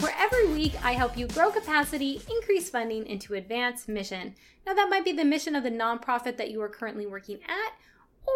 where every week I help you grow capacity, increase funding, and to advance mission. Now, that might be the mission of the nonprofit that you are currently working at,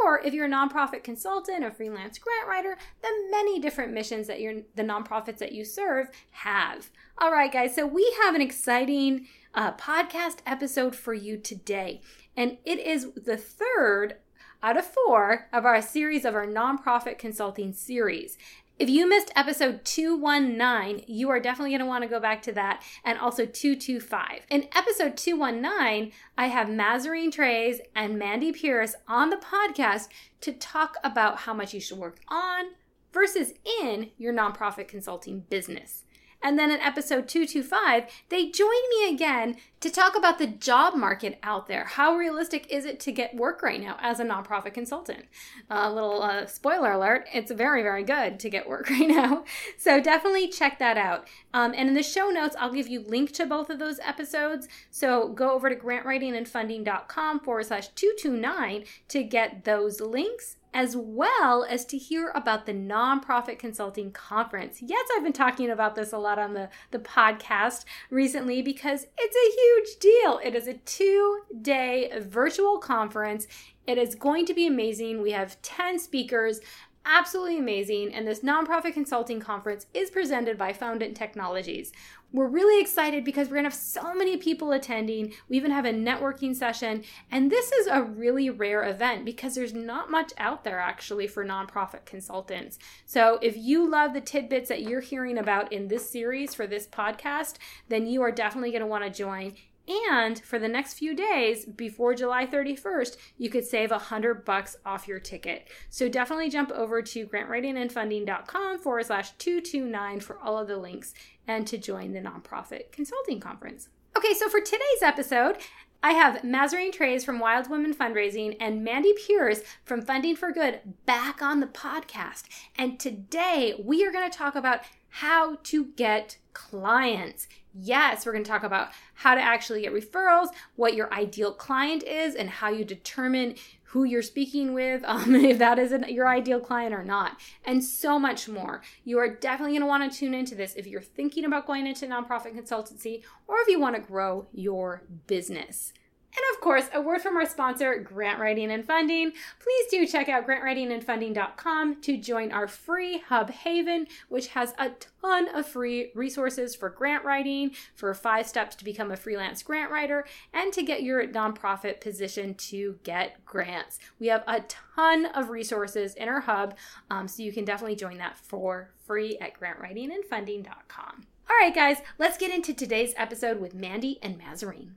or if you're a nonprofit consultant or freelance grant writer, the many different missions that your the nonprofits that you serve have. All right, guys. So we have an exciting uh, podcast episode for you today, and it is the third out of four of our series of our nonprofit consulting series. If you missed episode 219, you are definitely going to want to go back to that and also 225. In episode 219, I have Mazarine Treyz and Mandy Pearce on the podcast to talk about how much you should work on versus in your nonprofit consulting business. And then in episode 225, they join me again to talk about the job market out there. How realistic is it to get work right now as a nonprofit consultant? A uh, little uh, spoiler alert, it's very, very good to get work right now. So definitely check that out. Um, and in the show notes, I'll give you link to both of those episodes. So go over to grantwritingandfunding.com forward slash 229 to get those links as well as to hear about the Nonprofit Consulting Conference. Yes, I've been talking about this a lot on the, the podcast recently because it's a huge deal. It is a two day virtual conference. It is going to be amazing. We have 10 speakers absolutely amazing. And this nonprofit consulting conference is presented by Foundant Technologies. We're really excited because we're going to have so many people attending. We even have a networking session. And this is a really rare event because there's not much out there actually for nonprofit consultants. So if you love the tidbits that you're hearing about in this series for this podcast, then you are definitely going to want to join. And for the next few days before July 31st, you could save a hundred bucks off your ticket. So definitely jump over to grantwritingandfunding.com forward slash 229 for all of the links and to join the nonprofit consulting conference. Okay, so for today's episode, I have Mazarine Treyz from Wild Woman Fundraising and Mandy Pearce from Funding for Good back on the podcast. And today we are going to talk about how to get clients. Yes, we're going to talk about how to actually get referrals, what your ideal client is, and how you determine who you're speaking with, um, if that is an, your ideal client or not, and so much more. You are definitely going to want to tune into this if you're thinking about going into nonprofit consultancy or if you want to grow your business. And of course, a word from our sponsor, Grant Writing and Funding. Please do check out grantwritingandfunding.com to join our free Hub Haven, which has a ton of free resources for grant writing, for five steps to become a freelance grant writer, and to get your nonprofit position to get grants. We have a ton of resources in our hub, um, so you can definitely join that for free at grantwritingandfunding.com. All right, guys, let's get into today's episode with Mandy and Mazarine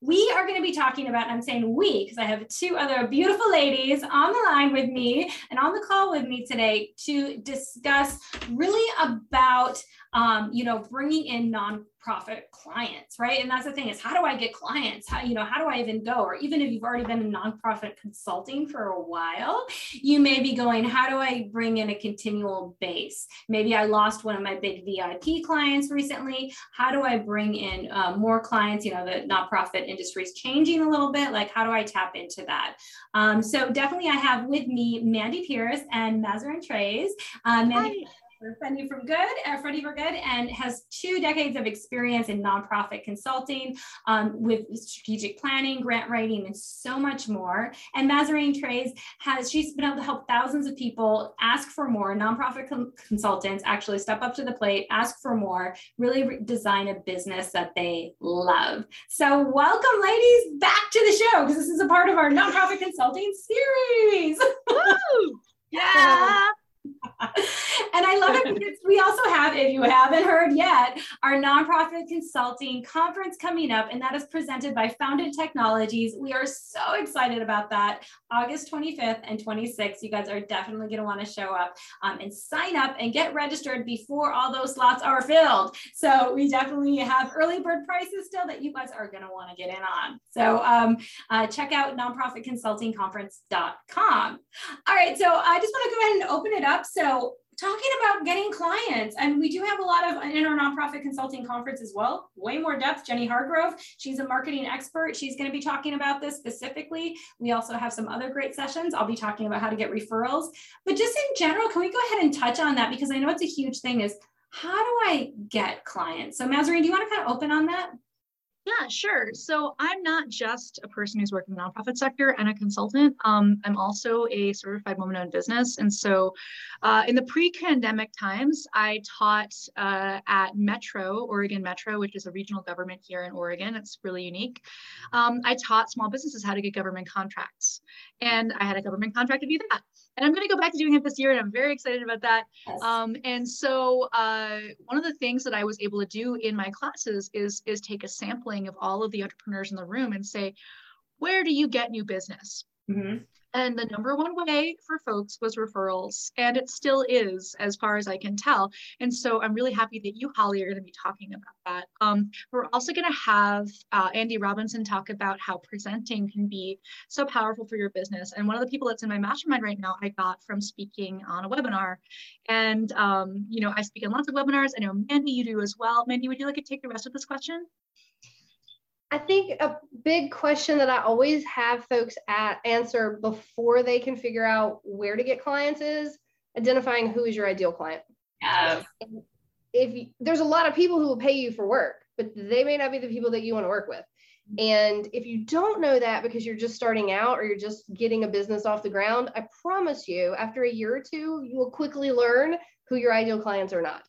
we are going to be talking about, and I'm saying we, because I have two other beautiful ladies on the line with me and on the call with me today to discuss really about, um, you know, bringing in non nonprofit clients, right? And that's the thing is how do I get clients? How, you know, how do I even go? Or even if you've already been in nonprofit consulting for a while, you may be going, how do I bring in a continual base? Maybe I lost one of my big VIP clients recently. How do I bring in uh, more clients? You know, the nonprofit industry is changing a little bit. Like, how do I tap into that? Um, so definitely I have with me Mandy Pearce and Mazarine Treyz. Uh, Mandy, Hi for Funding from Good, uh, Funding for Good, and has two decades of experience in nonprofit consulting um, with strategic planning, grant writing, and so much more. And Mazarine Treyz has, she's been able to help thousands of people ask for more. Nonprofit com- consultants actually step up to the plate, ask for more, really re- design a business that they love. So, welcome, ladies, back to the show because this is a part of our nonprofit consulting series. yeah. and I love it because we also have, if you haven't heard yet, our nonprofit consulting conference coming up, and that is presented by Foundant Technologies. We are so excited about that. August 25th and 26th. You guys are definitely going to want to show up um, and sign up and get registered before all those slots are filled. So we definitely have early bird prices still that you guys are going to want to get in on. So um, uh, check out nonprofitconsultingconference.com. All right. So I just want to go ahead and open it up. So talking about getting clients and we do have a lot of in our nonprofit consulting conference as well way more depth. Jenny hargrove she's a marketing expert. She's going to be talking about this specifically. We also have some other great sessions. I'll be talking about how to get referrals. But just in general can we go ahead and touch on that? Because i know it's a huge thing is how do i get clients? So mazarine do you want to kind of open on that yeah, sure. So I'm not just a person who's working in the nonprofit sector and a consultant. Um, I'm also a certified woman-owned business. And so uh, in the pre-pandemic times, I taught uh, at Metro, Oregon Metro, which is a regional government here in Oregon. It's really unique. Um, I taught small businesses how to get government contracts. And I had a government contract to do that and I'm going to go back to doing it this year, and I'm very excited about that. Yes. Um, and so, uh, one of the things that I was able to do in my classes is is take a sampling of all of the entrepreneurs in the room and say, where do you get new business? Mm-hmm. And the number one way for folks was referrals, and it still is, as far as I can tell. And so I'm really happy that you, Holly, are going to be talking about that. Um, we're also going to have uh, Andy Robinson talk about how presenting can be so powerful for your business. And one of the people that's in my mastermind right now, I got from speaking on a webinar. And, um, you know, I speak in lots of webinars. I know, Mandy, you do as well. Mandy, would you like to take the rest of this question? I think a big question that I always have folks at answer before they can figure out where to get clients is identifying who is your ideal client. Yes. If you, there's a lot of people who will pay you for work, but they may not be the people that you want to work with. Mm-hmm. And if you don't know that because you're just starting out or you're just getting a business off the ground, I promise you, after a year or two, you will quickly learn who your ideal clients are not.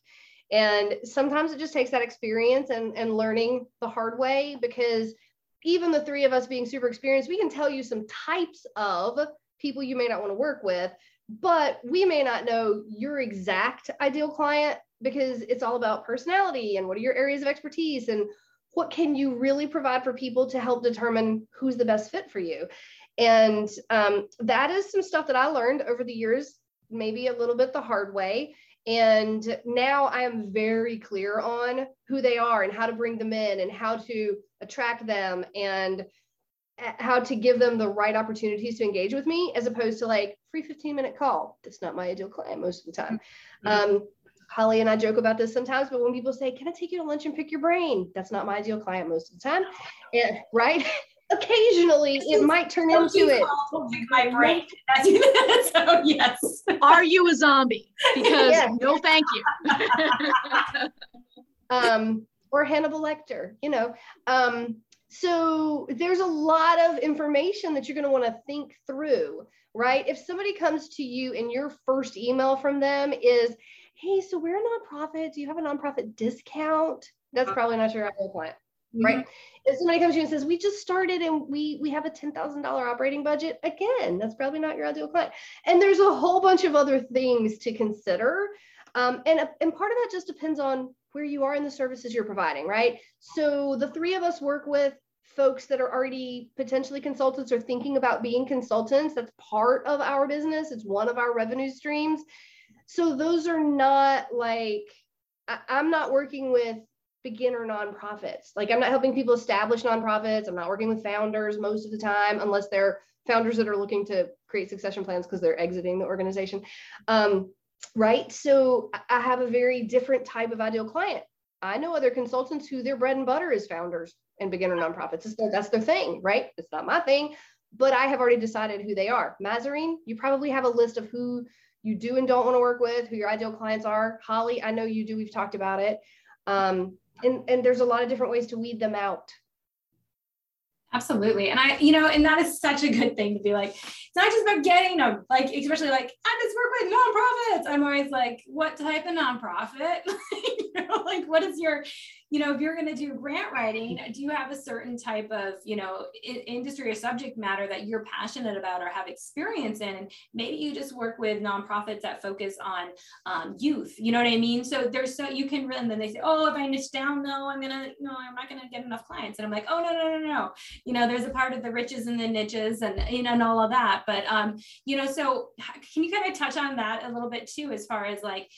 And sometimes it just takes that experience and, and learning the hard way because even the three of us being super experienced, we can tell you some types of people you may not want to work with, but we may not know your exact ideal client because it's all about personality and what are your areas of expertise and what can you really provide for people to help determine who's the best fit for you. And um, that is some stuff that I learned over the years, maybe a little bit the hard way. And now I am very clear on who they are and how to bring them in and how to attract them and how to give them the right opportunities to engage with me as opposed to like free 15 minute call. That's not my ideal client most of the time. Mm-hmm. Um, Holly and I joke about this sometimes, but when people say, Can I take you to lunch and pick your brain? That's not my ideal client most of the time. And, right? Occasionally it might turn into it. My brain. so yes. Are you a zombie? Because yes. no, thank you. um, or Hannibal Lecter, you know. Um, so there's a lot of information that you're going to want to think through, right? If somebody comes to you and your first email from them is, "Hey, so we're a nonprofit. Do you have a nonprofit discount?" That's probably not your ideal client mm-hmm. right? If somebody comes to you and says, "We just started and we we have a ten thousand dollar operating budget," again, that's probably not your ideal client. And there's a whole bunch of other things to consider, um, and and part of that just depends on where you are in the services you're providing, right? So the three of us work with folks that are already potentially consultants or thinking about being consultants. That's part of our business. It's one of our revenue streams. So those are not like I, I'm not working with beginner nonprofits. Like I'm not helping people establish nonprofits. I'm not working with founders most of the time, unless they're founders that are looking to create succession plans because they're exiting the organization. Um, right. So I have a very different type of ideal client. I know other consultants who their bread and butter is founders and beginner nonprofits. Their, that's their thing, right? It's not my thing, but I have already decided who they are. Mazarine, you probably have a list of who you do and don't want to work with, who your ideal clients are. Holly, I know you do. We've talked about it. Um, and and there's a lot of different ways to weed them out. Absolutely. And i you know and that is such a good thing to be like it's not just about getting them like especially like i just work with nonprofits. I'm always like what type of nonprofit? You know like what is your you know, if you're going to do grant writing, do you have a certain type of, you know, industry or subject matter that you're passionate about or have experience in? And maybe you just work with nonprofits that focus on um, youth. You know what I mean? So there's so you can, and then they say, oh, if I niche down, no, I'm gonna, no, I'm not gonna get enough clients. And I'm like, oh no, no, no, no. You know, there's a part of the riches and the niches and you know and all of that. But um, you know, so can you kind of touch on that a little bit too, as far as like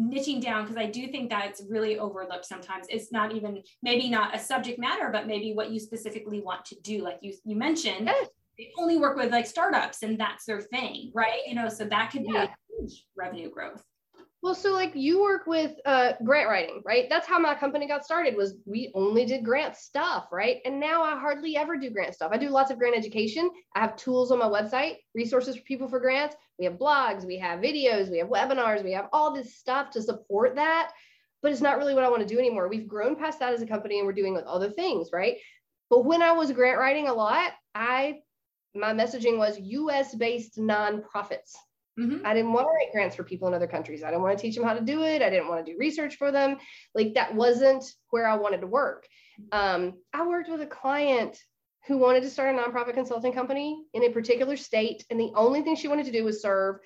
niching down because I do think that's really overlooked sometimes. It's not even maybe not a subject matter, but maybe what you specifically want to do. Like you you mentioned, yes. they only work with like startups and that's their thing, right? You know, so that could yeah. be a huge revenue growth. Well, so like you work with uh, grant writing, right? That's how my company got started. Was we only did grant stuff, right? And now I hardly ever do grant stuff. I do lots of grant education. I have tools on my website, resources for people for grants. We have blogs, we have videos, we have webinars, we have all this stuff to support that. But it's not really what I want to do anymore. We've grown past that as a company, and we're doing with other things, right? But when I was grant writing a lot, I my messaging was U.S. based nonprofits Mm-hmm. I didn't want to write grants for people in other countries. I didn't want to teach them how to do it. I didn't want to do research for them. Like that wasn't where I wanted to work. Um, I worked with a client who wanted to start a nonprofit consulting company in a particular state. And the only thing she wanted to do was serve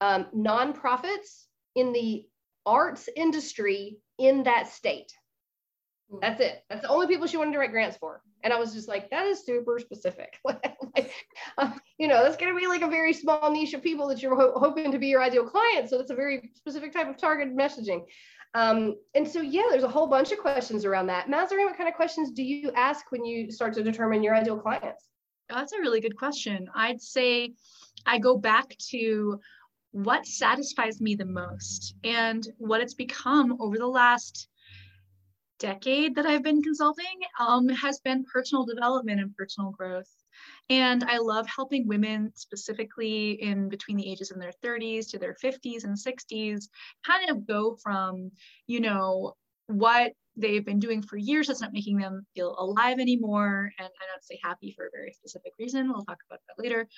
um, nonprofits in the arts industry in that state. That's it. That's the only people she wanted to write grants for. And I was just like, that is super specific. like, uh, you know, that's going to be like a very small niche of people that you're ho- hoping to be your ideal client. So that's a very specific type of targeted messaging. Um, and so, yeah, there's a whole bunch of questions around that. Mazarine, what kind of questions do you ask when you start to determine your ideal clients? That's a really good question. I'd say I go back to what satisfies me the most and what it's become over the last decade that I've been consulting um, has been personal development and personal growth. And I love helping women specifically in between the ages in their 30s to their 50s and 60s kind of go from, you know, what they've been doing for years that's not making them feel alive anymore and i don't say happy for a very specific reason we'll talk about that later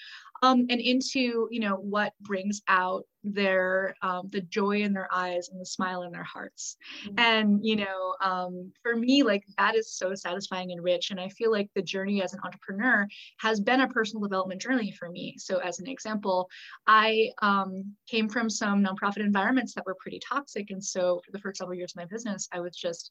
um, and into you know what brings out their um, the joy in their eyes and the smile in their hearts. Mm-hmm. and you know um, for me like that is so satisfying and rich and i feel like the journey as an entrepreneur has been a personal development journey for me. So as an example i um, came from some nonprofit environments that were pretty toxic and so for the first several years of my business i was just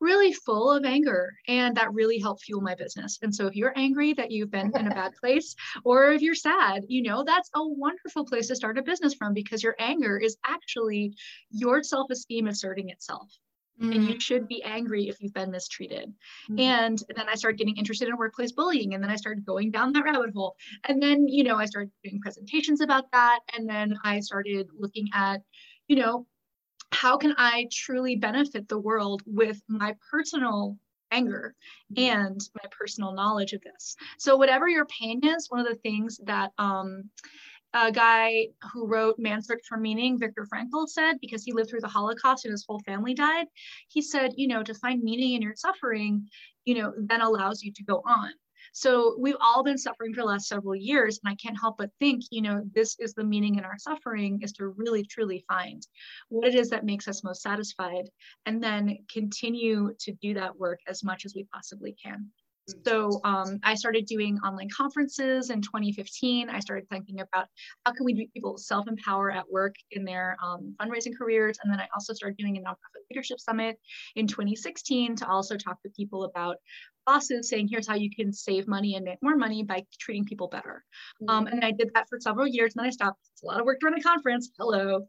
really full of anger and that really helped fuel my business. And so if you're angry that you've been in a bad place or if you're sad you know that's a wonderful place to start a business from because because your anger is actually your self esteem asserting itself. Mm. And you mm. should be angry if you've been mistreated. Mm. And then I started getting interested in workplace bullying. And then I started going down that rabbit hole. And then, you know, I started doing presentations about that. And then I started looking at, you know, how can I truly benefit the world with my personal anger mm. and my personal knowledge of this. So whatever your pain is, one of the things that um, a guy who wrote Man's Search for Meaning, Viktor Frankl, said, because he lived through the Holocaust and his whole family died, he said, you know, to find meaning in your suffering, you know, then allows you to go on. So we've all been suffering for the last several years, and I can't help but think, you know, this is the meaning in our suffering is to really truly find what it is that makes us most satisfied, and then continue to do that work as much as we possibly can. So um, I started doing online conferences in 2015. I started thinking about how can we do people self-empower at work in their um, fundraising careers. And then I also started doing a nonprofit leadership summit in 2016 to also talk to people about bosses saying, here's how you can save money and make more money by treating people better. Um, and I did that for several years. And then I stopped. It's a lot of work to run a conference. Hello.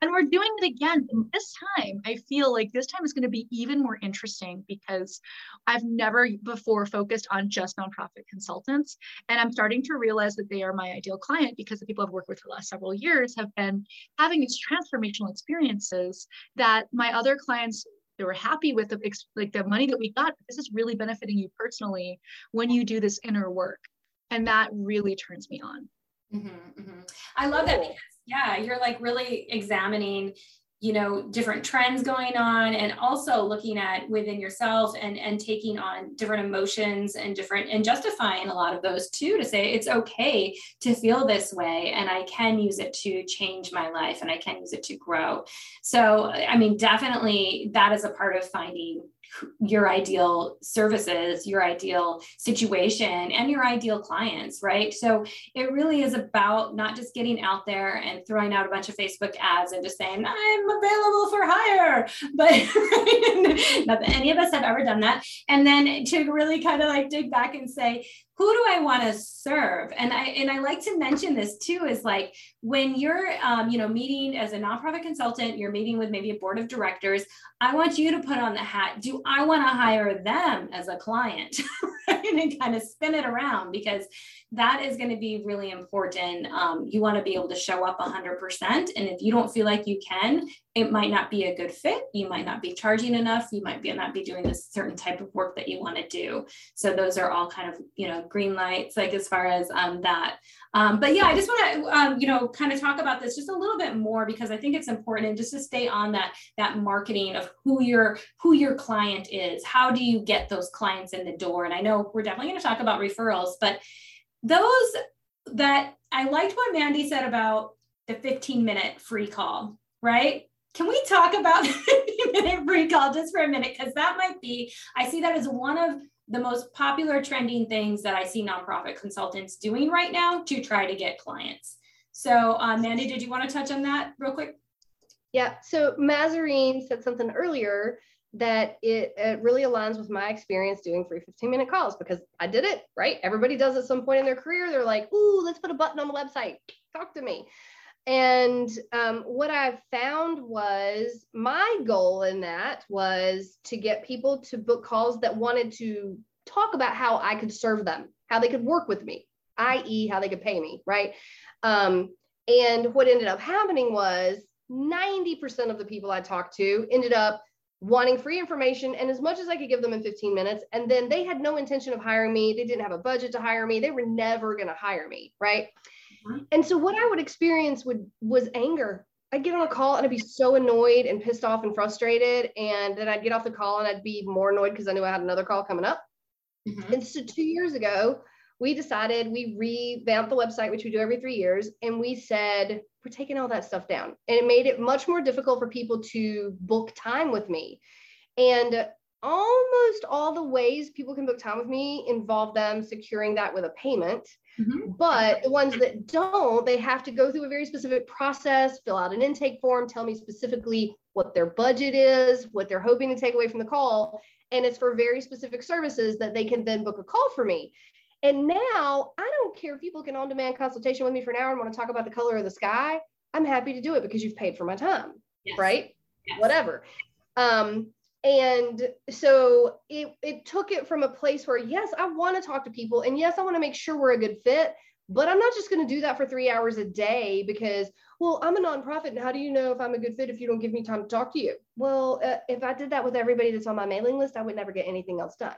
And we're doing it again. And this time, I feel like this time is going to be even more interesting because I've never before focused on just nonprofit consultants. And I'm starting to realize that they are my ideal client because the people I've worked with for the last several years have been having these transformational experiences that my other clients they were happy with the like the money that we got this is really benefiting you personally when you do this inner work and that really turns me on mm-hmm, mm-hmm. i love that because yeah you're like really examining you know different trends going on and also looking at within yourself and and taking on different emotions and different and justifying a lot of those too to say it's okay to feel this way and i can use it to change my life and i can use it to grow. So i mean definitely that is a part of finding your ideal services, your ideal situation, and your ideal clients, right? So it really is about not just getting out there and throwing out a bunch of Facebook ads and just saying, I'm available for hire. But not that any of us have ever done that. And then to really kind of like dig back and say, who do I want to serve? And I and I like to mention this too is like when you're um, you know meeting as a nonprofit consultant, you're meeting with maybe a board of directors. I want you to put on the hat. Do I want to hire them as a client? And kind of spin it around because that is going to be really important. Um, you want to be able to show up 100%. And if you don't feel like you can, it might not be a good fit. You might not be charging enough. You might be not be doing this certain type of work that you want to do. So those are all kind of, you know, green lights, like as far as um, that. Um, but yeah, I just want to, um, you know, kind of talk about this just a little bit more because I think it's important and just to stay on that that marketing of who your who your client is. How do you get those clients in the door? And I know we're definitely going to talk about referrals, but those that I liked what Mandy said about the 15 minute free call, right? Can we talk about the 15 minute free call just for a minute? Because that might be, I see that as one of the most popular trending things that I see nonprofit consultants doing right now to try to get clients. So, uh, Mandy, did you want to touch on that real quick? Yeah. So, Mazarine said something earlier that it, it, really aligns with my experience doing free 15 minute calls because I did it, right? Everybody does at some point in their career. They're like, ooh, let's put a button on the website, talk to me. And um, what I found was my goal in that was to get people to book calls that wanted to talk about how I could serve them, how they could work with me, i.e., how they could pay me, right? Um, and what ended up happening was 90% of the people I talked to ended up wanting free information and as much as I could give them in 15 minutes. And then they had no intention of hiring me. They didn't have a budget to hire me. They were never going to hire me. Right. Mm-hmm. And so what I would experience would was anger. I'd get on a call and I'd be so annoyed and pissed off and frustrated. And then I'd get off the call and I'd be more annoyed because I knew I had another call coming up. Mm-hmm. And so two years ago, we decided we revamped the website, which we do every three years, and we said, we're taking all that stuff down. And it made it much more difficult for people to book time with me. And almost all the ways people can book time with me involve them securing that with a payment. Mm-hmm. But the ones that don't, they have to go through a very specific process, fill out an intake form, tell me specifically what their budget is, what they're hoping to take away from the call. And it's for very specific services that they can then book a call for me. And now I don't care if people can on demand consultation with me for an hour and want to talk about the color of the sky. I'm happy to do it because you've paid for my time, yes. right? Yes. Whatever. Um, and so it, it took it from a place where, yes, I want to talk to people and yes, I want to make sure we're a good fit, but I'm not just going to do that for three hours a day because, well, I'm a nonprofit. And how do you know if I'm a good fit if you don't give me time to talk to you? Well, uh, if I did that with everybody that's on my mailing list, I would never get anything else done.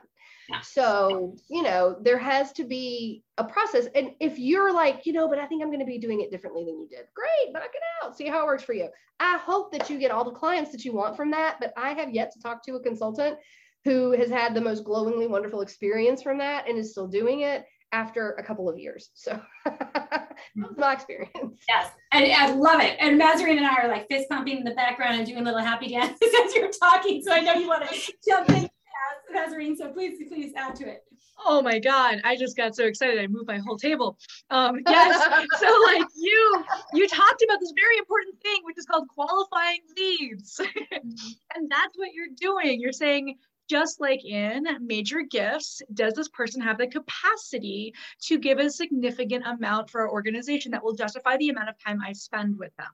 Yeah. So, you know, there has to be a process. And if you're like, you know, but I think I'm going to be doing it differently than you did, great, knock it out, see how it works for you. I hope that you get all the clients that you want from that. But I have yet to talk to a consultant who has had the most glowingly wonderful experience from that and is still doing it after a couple of years. So that's my experience. Yes. And I love it. And Mazarine and I are like fist pumping in the background and doing little happy dances as you're talking. So I know you want to jump in Mazarine. So please, please add to it. Oh my God. I just got so excited. I moved my whole table. Um, yes. so like you, you talked about this very important thing, which is called qualifying leads. and that's what you're doing. You're saying, just like in major gifts, does this person have the capacity to give a significant amount for our organization that will justify the amount of time I spend with them?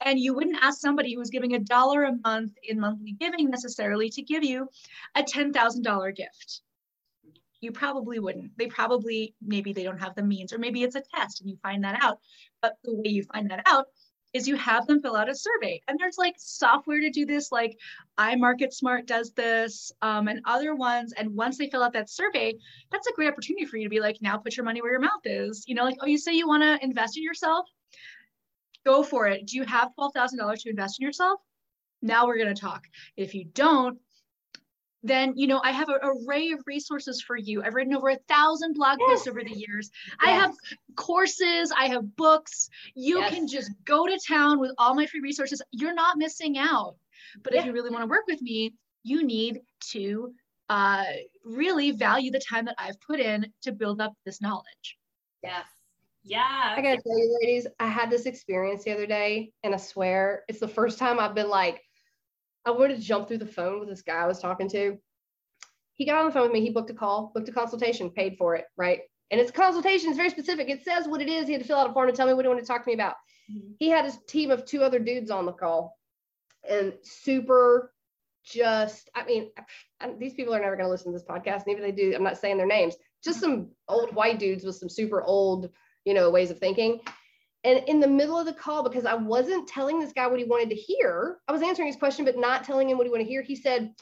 And you wouldn't ask somebody who's giving a dollar a month in monthly giving necessarily to give you a $10,000 gift. You probably wouldn't. They probably, maybe they don't have the means, or maybe it's a test and you find that out. But the way you find that out is you have them fill out a survey. And there's like software to do this, like iMarketSmart does this um, and other ones. And once they fill out that survey, that's a great opportunity for you to be like, now put your money where your mouth is. You know, like, oh, you say you want to invest in yourself? go for it. Do you have $12,000 to invest in yourself? Now we're going to talk. If you don't, then you know I have an array of resources for you. I've written over a thousand blog yes. posts over the years. Yes. I have courses, I have books. You yes. can just go to town with all my free resources. You're not missing out. But yeah. if you really want to work with me, you need to uh, really value the time that I've put in to build up this knowledge. Yes. Yeah. I gotta tell you, ladies, I had this experience the other day, and I swear it's the first time I've been like, I wanted to jump through the phone with this guy I was talking to. He got on the phone with me, he booked a call, booked a consultation, paid for it, right? And it's a consultation, it's very specific. It says what it is. He had to fill out a form to tell me what he wanted to talk to me about. Mm-hmm. He had his team of two other dudes on the call and super just, I mean, I, these people are never going to listen to this podcast. And even they do, I'm not saying their names, just some old white dudes with some super old, you know, ways of thinking. And in the middle of the call, because I wasn't telling this guy what he wanted to hear, I was answering his question, but not telling him what he wanted to hear. He said,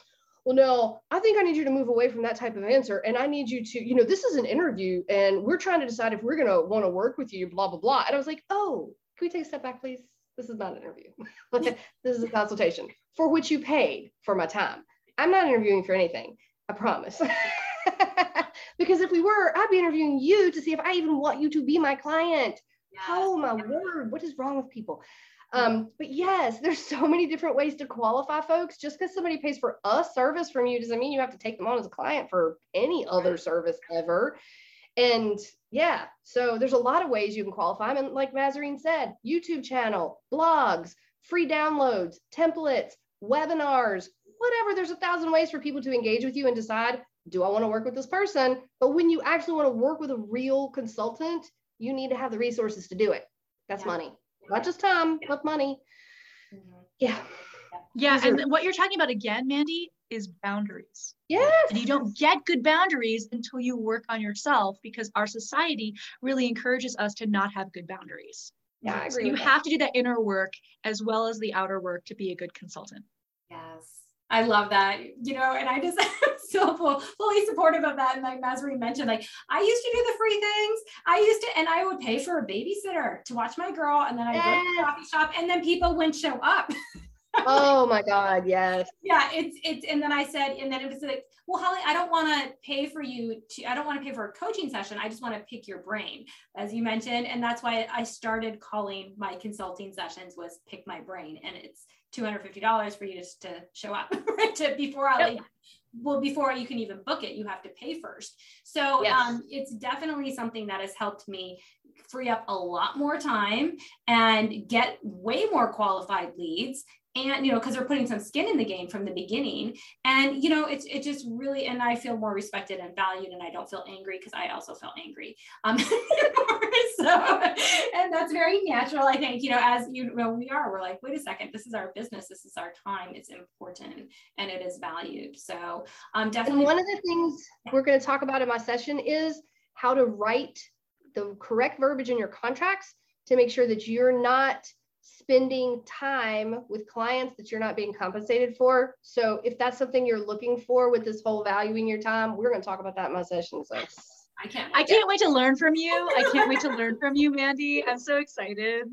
well, no, I think I need you to move away from that type of answer. And I need you to, you know, this is an interview and we're trying to decide if we're going to want to work with you, blah, blah, blah. And I was like, oh, can we take a step back, please? This is not an interview. this is a consultation for which you paid for my time. I'm not interviewing for anything. I promise. because if we were, I'd be interviewing you to see if I even want you to be my client. Yes. Oh my word, what is wrong with people? Um, but yes, there's so many different ways to qualify folks. Just because somebody pays for a service from you doesn't mean you have to take them on as a client for any other service ever. And yeah, so there's a lot of ways you can qualify them. And like Mazarine said, YouTube channel, blogs, free downloads, templates, webinars, whatever. There's a thousand ways for people to engage with you and decide, do I want to work with this person? But when you actually want to work with a real consultant, you need to have the resources to do it. That's yeah. money, not just time, but money. Mm-hmm. Yeah. Yeah. and are- what you're talking about again, Mandy, is boundaries. Yes. And you don't get good boundaries until you work on yourself because our society really encourages us to not have good boundaries. Yeah, I agree. So you have to do that inner work as well as the outer work to be a good consultant. Yes. I love that, you know, and I just am so full, fully supportive of that. And like Mazarine mentioned, like I used to do the free things. I used to, and I would pay for a babysitter to watch my girl, and then I'd yes. go to the coffee shop, and then people wouldn't show up. oh my God, yes. Yeah, it's it's and then I said, and then it was like, well, Holly, I don't want to pay for you to, I don't want to pay for a coaching session. I just want to pick your brain, as you mentioned. And that's why I started calling my consulting sessions was pick my brain. And it's $250 for you just to show up, right? To before I yep. like well before you can even book it you have to pay first so yes. um, it's definitely something that has helped me free up a lot more time and get way more qualified leads and you know because they're putting some skin in the game from the beginning. And you know it's it just really and i feel more respected and valued and i don't feel angry because i also felt angry. Um so and that's very natural i think you know as you know we are we're like wait a second this is our business this is our time it's important and it is valued. So um definitely and one of the things we're going to talk about in my session is how to write the correct verbiage in your contracts to make sure that you're not spending time with clients that you're not being compensated for. So if that's something you're looking for with this whole valuing your time, we're going to talk about that in my session. So I can't. I can't wait to learn from you. I can't wait to learn from you, Mandy. I'm so excited.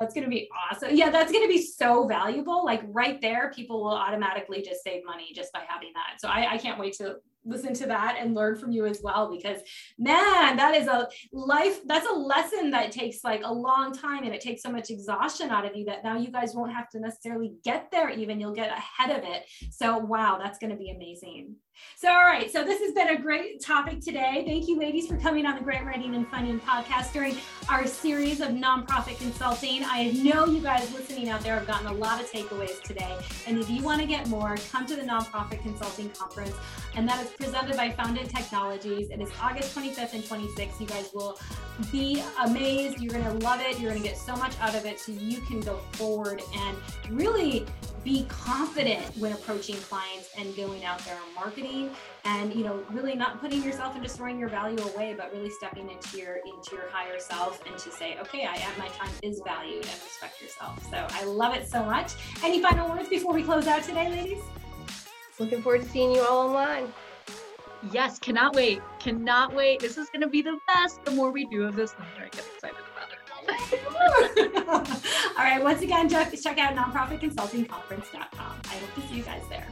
That's going to be awesome. Yeah, that's going to be so valuable. Like right there, people will automatically just save money just by having that. So I, I can't wait to listen to that and learn from you as well because man that is a life that's a lesson that takes like a long time and it takes so much exhaustion out of you that now you guys won't have to necessarily get there even you'll get ahead of it so wow that's going to be amazing so, all right. So, this has been a great topic today. Thank you, ladies, for coming on the Grant Writing and Funding podcast during our series of nonprofit consulting. I know you guys listening out there have gotten a lot of takeaways today. And if you want to get more, come to the Nonprofit Consulting Conference. And that is presented by Foundant Technologies. It is August 25th and 26th. You guys will be amazed. You're going to love it. You're going to get so much out of it so you can go forward and really be confident when approaching clients and going out there and marketing and you know really not putting yourself and just throwing your value away but really stepping into your into your higher self and to say okay i am my time is valued and respect yourself so i love it so much any final words before we close out today ladies looking forward to seeing you all online yes cannot wait cannot wait this is going to be the best the more we do of this the more i get excited about it. All right. Once again, check, check out nonprofitconsultingconference.com. I hope to see you guys there.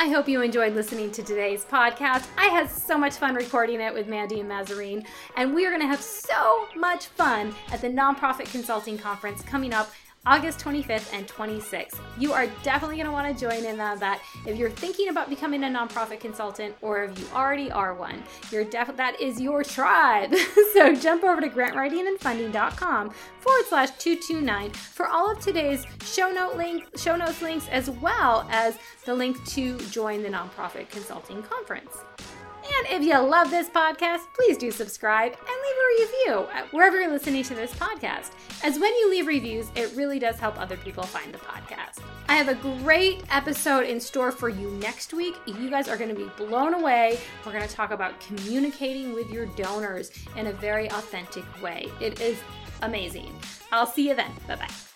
I hope you enjoyed listening to today's podcast. I had so much fun recording it with Mandy and Mazarine, and we are going to have so much fun at the Nonprofit Consulting Conference coming up August 25th and 26th. You are definitely going to want to join in on that if you're thinking about becoming a nonprofit consultant or if you already are one. You're def- that is your tribe. so jump over to grantwritingandfunding.com forward slash 229 for all of today's show note link, show notes links, as well as the link to join the nonprofit consulting conference. And if you love this podcast, please do subscribe and leave a review wherever you're listening to this podcast. As when you leave reviews, it really does help other people find the podcast. I have a great episode in store for you next week. You guys are going to be blown away. We're going to talk about communicating with your donors in a very authentic way. It is amazing. I'll see you then. Bye bye.